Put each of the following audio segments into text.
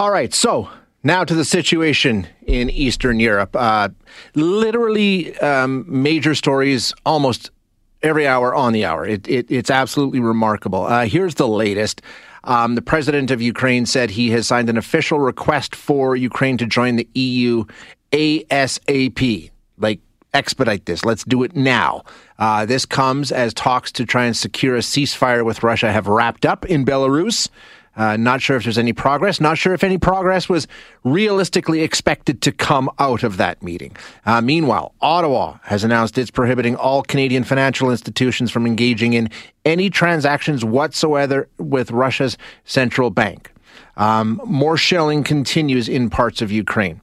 All right, so now to the situation in Eastern Europe. Uh, literally, um, major stories almost every hour on the hour. It, it, it's absolutely remarkable. Uh, here's the latest. Um, the president of Ukraine said he has signed an official request for Ukraine to join the EU ASAP. Like, expedite this. Let's do it now. Uh, this comes as talks to try and secure a ceasefire with Russia have wrapped up in Belarus. Uh, not sure if there's any progress. Not sure if any progress was realistically expected to come out of that meeting. Uh, meanwhile, Ottawa has announced it's prohibiting all Canadian financial institutions from engaging in any transactions whatsoever with Russia's central bank. Um, more shelling continues in parts of Ukraine.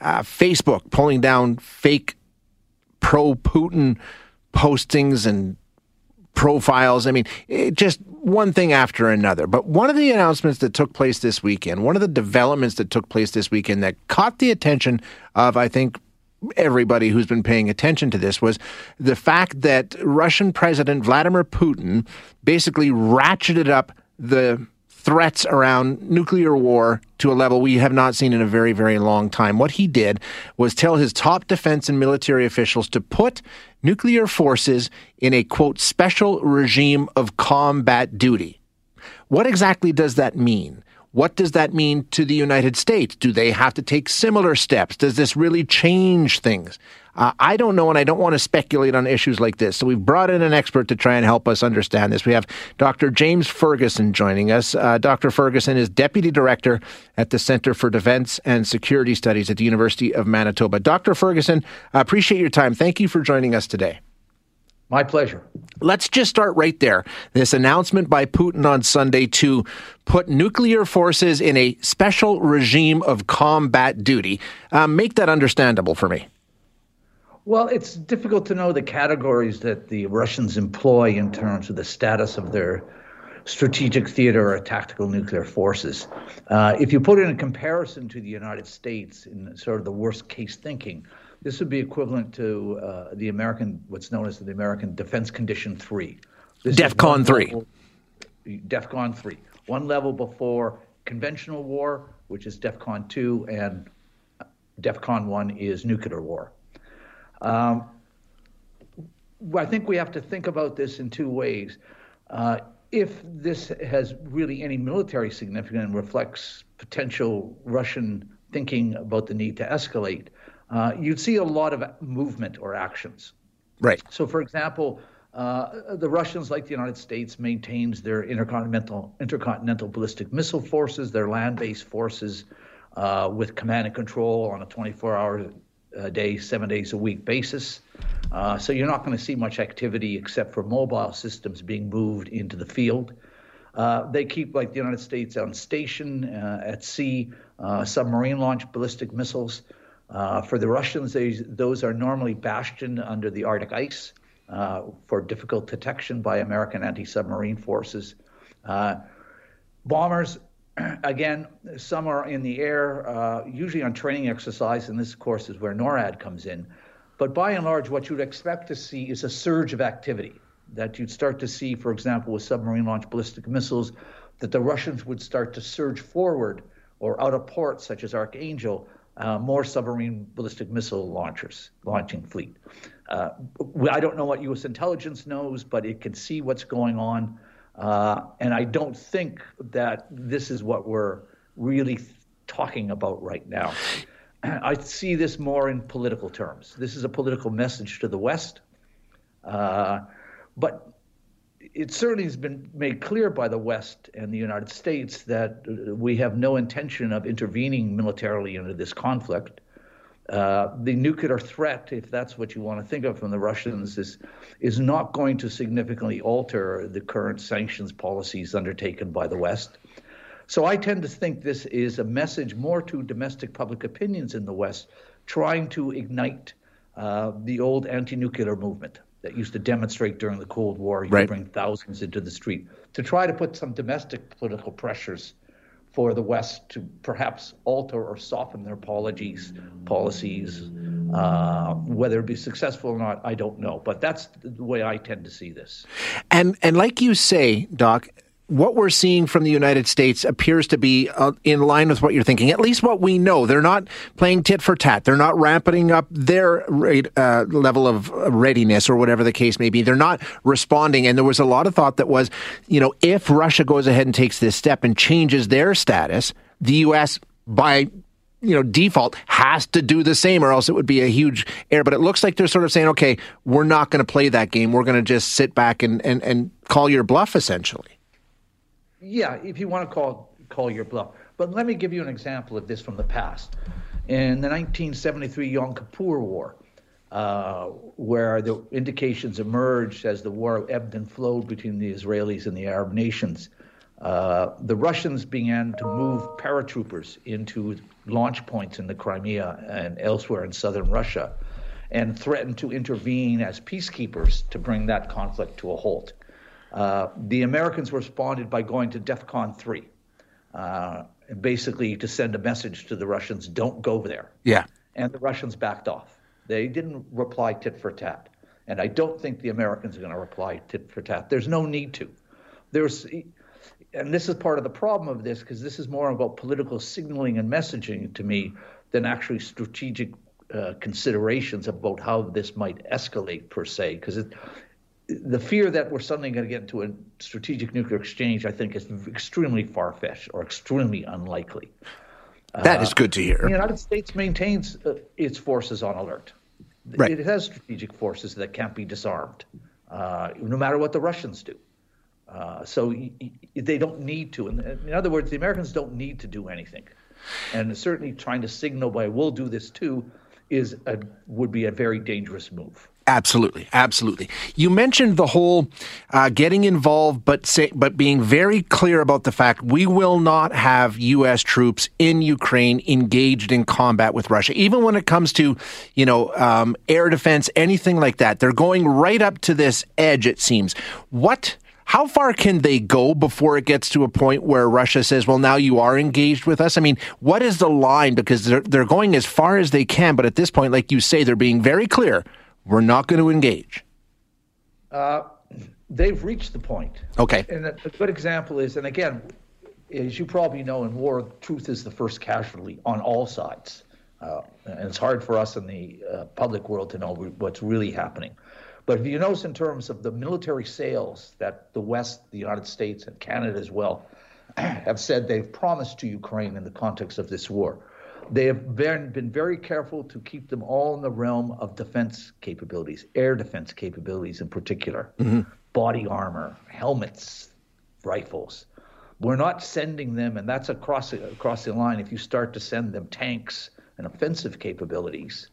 Uh, Facebook pulling down fake pro Putin postings and profiles. I mean, it just one thing after another. But one of the announcements that took place this weekend, one of the developments that took place this weekend that caught the attention of, I think, everybody who's been paying attention to this was the fact that Russian President Vladimir Putin basically ratcheted up the threats around nuclear war to a level we have not seen in a very, very long time. What he did was tell his top defense and military officials to put nuclear forces in a quote special regime of combat duty. What exactly does that mean? What does that mean to the United States? Do they have to take similar steps? Does this really change things? Uh, I don't know, and I don't want to speculate on issues like this. So we've brought in an expert to try and help us understand this. We have Dr. James Ferguson joining us. Uh, Dr. Ferguson is Deputy Director at the Center for Defense and Security Studies at the University of Manitoba. Dr. Ferguson, I appreciate your time. Thank you for joining us today. My pleasure. Let's just start right there. This announcement by Putin on Sunday to put nuclear forces in a special regime of combat duty. Um, make that understandable for me. Well, it's difficult to know the categories that the Russians employ in terms of the status of their strategic theater or tactical nuclear forces. Uh, if you put it in a comparison to the United States in sort of the worst case thinking, this would be equivalent to uh, the American, what's known as the American Defense Condition 3. This DEFCON 3. DEFCON 3. One level before conventional war, which is DEFCON 2, and DEFCON 1 is nuclear war. Um, I think we have to think about this in two ways. Uh, if this has really any military significance and reflects potential Russian thinking about the need to escalate, uh, you'd see a lot of movement or actions. Right. So, for example, uh, the Russians, like the United States, maintains their intercontinental intercontinental ballistic missile forces, their land-based forces, uh, with command and control on a 24-hour a day, seven days a week basis. Uh, so you're not going to see much activity except for mobile systems being moved into the field. Uh, they keep, like the United States, on station uh, at sea, uh, submarine launched ballistic missiles. Uh, for the Russians, those are normally bastioned under the Arctic ice uh, for difficult detection by American anti submarine forces. bombers again, some are in the air, uh, usually on training exercise, and this, of course, is where NORAD comes in. But by and large, what you'd expect to see is a surge of activity that you'd start to see, for example, with submarine launched ballistic missiles, that the Russians would start to surge forward or out of ports such as Archangel, uh, more submarine ballistic missile launchers, launching fleet. Uh, I don't know what U.S. intelligence knows, but it can see what's going on. Uh, and I don't think that this is what we're really talking about right now. I see this more in political terms. This is a political message to the West. Uh, but it certainly has been made clear by the West and the United States that we have no intention of intervening militarily into this conflict. Uh, the nuclear threat, if that's what you want to think of from the Russians, is is not going to significantly alter the current sanctions policies undertaken by the West. So I tend to think this is a message more to domestic public opinions in the West, trying to ignite uh, the old anti-nuclear movement that used to demonstrate during the Cold War. You right. bring thousands into the street to try to put some domestic political pressures for the West to perhaps alter or soften their apologies, policies. Uh, whether it be successful or not, I don't know. But that's the way I tend to see this. And and like you say, Doc, what we're seeing from the United States appears to be uh, in line with what you're thinking. At least what we know. They're not playing tit for tat. They're not ramping up their rate, uh, level of readiness or whatever the case may be. They're not responding. And there was a lot of thought that was, you know, if Russia goes ahead and takes this step and changes their status, the U.S. by you know, default has to do the same, or else it would be a huge error. But it looks like they're sort of saying, okay, we're not going to play that game. We're going to just sit back and, and, and call your bluff, essentially. Yeah, if you want to call call your bluff. But let me give you an example of this from the past. In the 1973 Yom Kippur War, uh, where the indications emerged as the war ebbed and flowed between the Israelis and the Arab nations, uh, the Russians began to move paratroopers into launch points in the Crimea and elsewhere in southern Russia and threatened to intervene as peacekeepers to bring that conflict to a halt. Uh, the Americans responded by going to DEFCON 3, uh, basically to send a message to the Russians don't go there. Yeah. And the Russians backed off. They didn't reply tit for tat. And I don't think the Americans are going to reply tit for tat. There's no need to. There's and this is part of the problem of this because this is more about political signaling and messaging to me than actually strategic uh, considerations about how this might escalate per se. Because the fear that we're suddenly going to get into a strategic nuclear exchange, I think, is extremely far fetched or extremely unlikely. That uh, is good to hear. The United States maintains uh, its forces on alert. Right. It has strategic forces that can't be disarmed, uh, no matter what the Russians do. Uh, so they don't need to. In other words, the Americans don't need to do anything. And certainly trying to signal by we'll do this too is a, would be a very dangerous move. Absolutely, absolutely. You mentioned the whole uh, getting involved, but say, but being very clear about the fact we will not have U.S. troops in Ukraine engaged in combat with Russia, even when it comes to you know um, air defense, anything like that. They're going right up to this edge. It seems. What how far can they go before it gets to a point where Russia says, well, now you are engaged with us? I mean, what is the line? Because they're, they're going as far as they can, but at this point, like you say, they're being very clear we're not going to engage. Uh, they've reached the point. Okay. And a, good example is, and again, as you probably know, in war, truth is the first casualty on all sides. Uh, and it's hard for us in the uh, public world to know what's really happening. But if you notice in terms of the military sales that the West, the United States, and Canada as well, have said they've promised to Ukraine in the context of this war, they have been, been very careful to keep them all in the realm of defense capabilities, air defense capabilities in particular, mm-hmm. body armor, helmets, rifles. We're not sending them, and that's across across the line. If you start to send them tanks and offensive capabilities,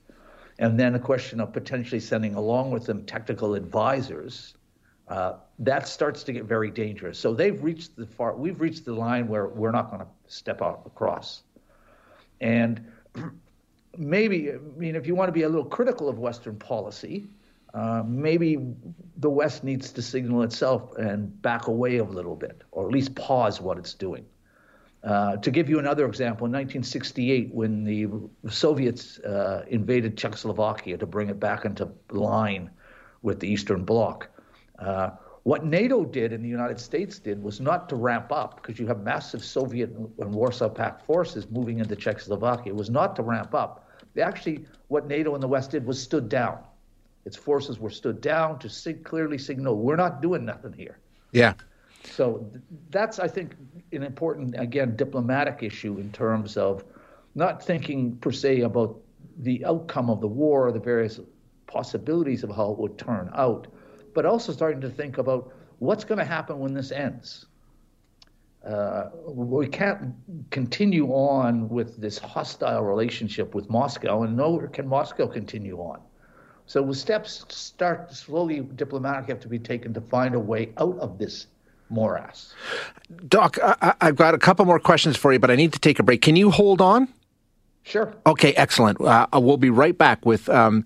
and then a question of potentially sending along with them technical advisors, uh, that starts to get very dangerous. So they've reached the far, we've reached the line where we're not going to step out across. And maybe, I mean, if you want to be a little critical of Western policy, uh, maybe the West needs to signal itself and back away a little bit, or at least pause what it's doing. Uh, to give you another example, in 1968, when the Soviets uh, invaded Czechoslovakia to bring it back into line with the Eastern Bloc, uh, what NATO did and the United States did was not to ramp up, because you have massive Soviet and Warsaw Pact forces moving into Czechoslovakia. It was not to ramp up. They actually, what NATO and the West did was stood down. Its forces were stood down to sig- clearly signal, we're not doing nothing here. Yeah. So that's, I think, an important, again, diplomatic issue in terms of not thinking per se about the outcome of the war or the various possibilities of how it would turn out, but also starting to think about what's going to happen when this ends. Uh, we can't continue on with this hostile relationship with Moscow, and nor can Moscow continue on. So steps start slowly diplomatic have to be taken to find a way out of this morass. Doc, I, have got a couple more questions for you, but I need to take a break. Can you hold on? Sure. Okay, excellent. Uh, we'll be right back with um,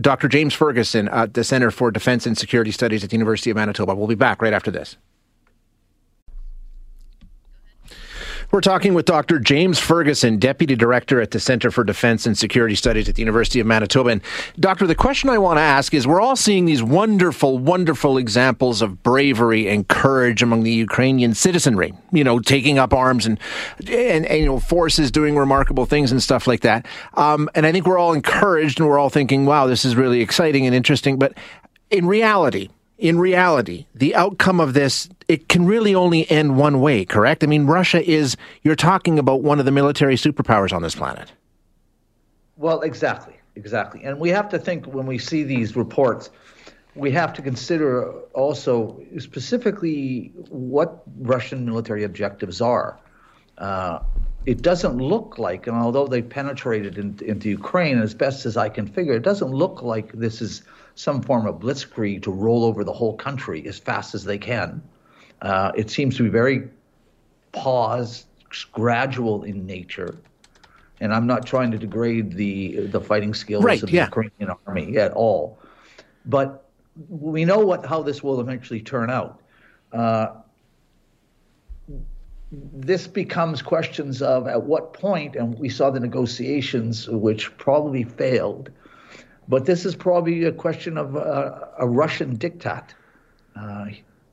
Dr. James Ferguson at the Center for Defense and Security Studies at the University of Manitoba. We'll be back right after this. We're talking with Dr. James Ferguson, Deputy Director at the Center for Defense and Security Studies at the University of Manitoba. And, Doctor, the question I want to ask is we're all seeing these wonderful, wonderful examples of bravery and courage among the Ukrainian citizenry, you know, taking up arms and, and, and you know, forces doing remarkable things and stuff like that. Um, and I think we're all encouraged and we're all thinking, wow, this is really exciting and interesting. But in reality, in reality, the outcome of this, it can really only end one way, correct? I mean, Russia is, you're talking about one of the military superpowers on this planet. Well, exactly, exactly. And we have to think when we see these reports, we have to consider also specifically what Russian military objectives are. Uh, it doesn't look like, and although they penetrated in, into Ukraine, as best as I can figure, it doesn't look like this is some form of blitzkrieg to roll over the whole country as fast as they can. Uh, it seems to be very paused, gradual in nature. And I'm not trying to degrade the the fighting skills right, of yeah. the Ukrainian army at all, but we know what how this will eventually turn out. Uh, this becomes questions of at what point, and we saw the negotiations, which probably failed, but this is probably a question of uh, a Russian diktat. Uh,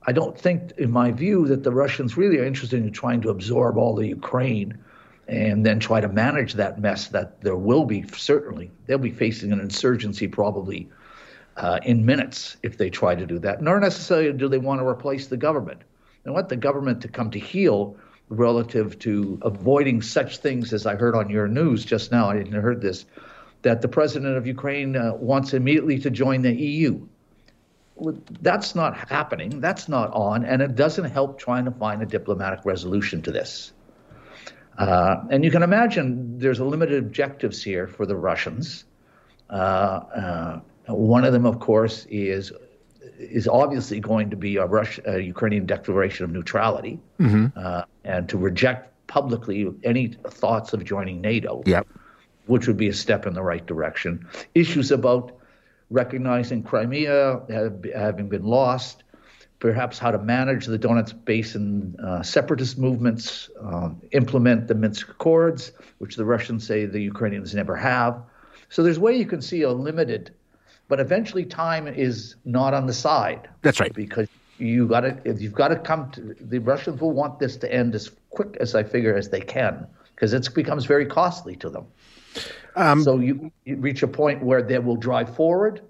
I don't think, in my view, that the Russians really are interested in trying to absorb all the Ukraine and then try to manage that mess that there will be, certainly. They'll be facing an insurgency probably uh, in minutes if they try to do that. Nor necessarily do they want to replace the government. They want the government to come to heel relative to avoiding such things as I heard on your news just now. I didn't heard this that the president of Ukraine uh, wants immediately to join the EU. That's not happening. That's not on, and it doesn't help trying to find a diplomatic resolution to this. Uh, and you can imagine there's a limited objectives here for the Russians. Uh, uh one of them, of course, is is obviously going to be a, Rush, a Ukrainian declaration of neutrality mm-hmm. Uh, and to reject publicly any thoughts of joining NATO. Yep which would be a step in the right direction. Issues about recognizing Crimea having been lost, perhaps how to manage the Donetsk Basin uh, separatist movements, um, implement the Minsk Accords, which the Russians say the Ukrainians never have. So there's a way you can see a limited, but eventually time is not on the side. That's right. Because you got to, you've got to come to the Russians will want this to end as quick as I figure as they can because it becomes very costly to them. Um, so you, you, reach a point where they will drive forward,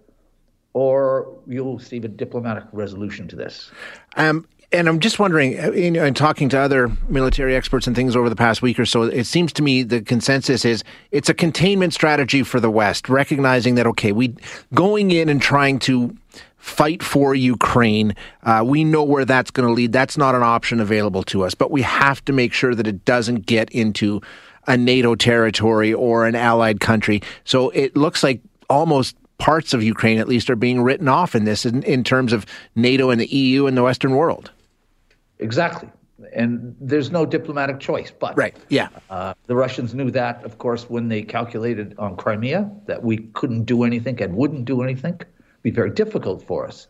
or you'll see a diplomatic resolution to this. Um, and I'm just wondering, uh, in, in, talking to other military experts and things over the past week or so, it seems to me the consensus is it's a containment strategy for the West, recognizing that okay, we going in and trying to fight for Ukraine. Uh, we know where that's going to lead. That's not an option available to us, but we have to make sure that it doesn't get into a NATO territory or an allied country. So it looks like almost parts of Ukraine, at least, are being written off in this in, in terms of NATO and the EU and the Western world. Exactly. And there's no diplomatic choice. But right, yeah, uh, the Russians knew that, of course, when they calculated on Crimea that we couldn't do anything and wouldn't do anything. It'd be very difficult for us.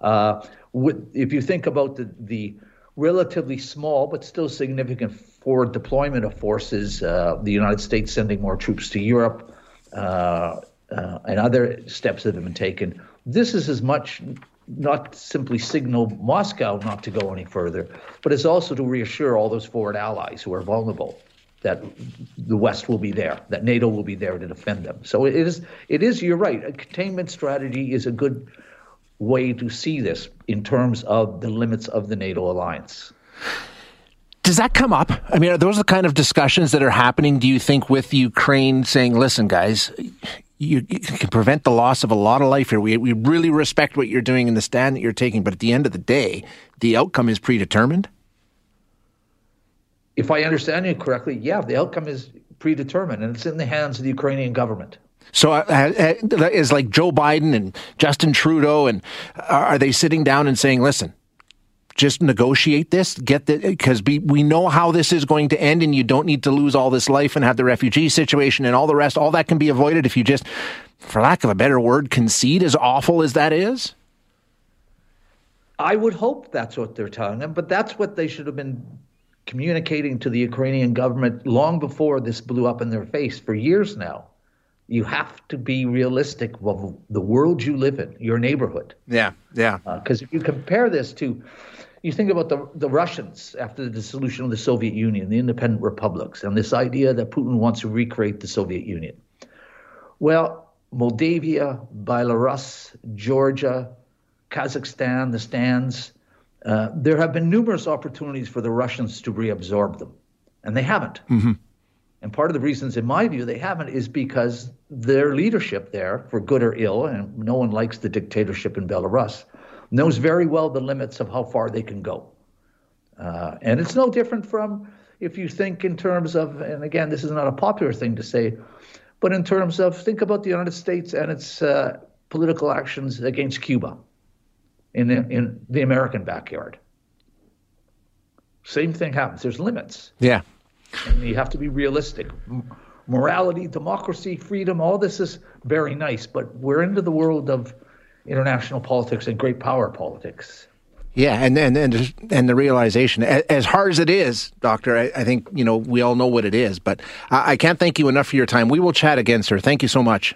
Uh, with, if you think about the, the relatively small but still significant forward deployment of forces, uh, the United States sending more troops to Europe, uh, uh, and other steps that have been taken. This is as much not simply signal Moscow not to go any further, but it's also to reassure all those forward allies who are vulnerable that the West will be there, that NATO will be there to defend them. So it is, it is. You're right. A containment strategy is a good way to see this in terms of the limits of the NATO alliance. Does that come up? I mean, are those the kind of discussions that are happening, do you think, with Ukraine saying, listen, guys, you, you, can prevent the loss of a lot of life here. We, we really respect what you're doing and the stand that you're taking, but at the end of the day, the outcome is predetermined? If I understand you correctly, yeah, the outcome is predetermined and it's in the hands of the Ukrainian government. So uh, uh, is like Joe Biden and Justin Trudeau, and are they sitting down and saying, listen, just negotiate this, get the because we, we know how this is going to end, and you don't need to lose all this life and have the refugee situation and all the rest. All that can be avoided if you just, for lack of a better word, concede. As awful as that is. I would hope that's what they're telling them, but that's what they should have been communicating to the Ukrainian government long before this blew up in their face for years now. You have to be realistic of the world you live in, your neighborhood. Yeah, yeah. Because uh, if you compare this to, you think about the, the Russians after the dissolution of the Soviet Union, the independent republics, and this idea that Putin wants to recreate the Soviet Union. Well, Moldavia, Belarus, Georgia, Kazakhstan, the stands, uh, there have been numerous opportunities for the Russians to reabsorb them, and they haven't. Mm-hmm. And part of the reasons, in my view, they haven't is because their leadership there, for good or ill, and no one likes the dictatorship in Belarus, knows very well the limits of how far they can go. Uh, and it's no different from if you think in terms of, and again, this is not a popular thing to say, but in terms of think about the United States and its uh, political actions against Cuba in the, in the American backyard. Same thing happens. There's limits. Yeah. And you have to be realistic. Morality, democracy, freedom, all this is very nice, but we're into the world of international politics and great power politics. Yeah, and and and, and the realization, as hard as it is, Doctor, I, I think you know we all know what it is. But I, I can't thank you enough for your time. We will chat again, sir. Thank you so much.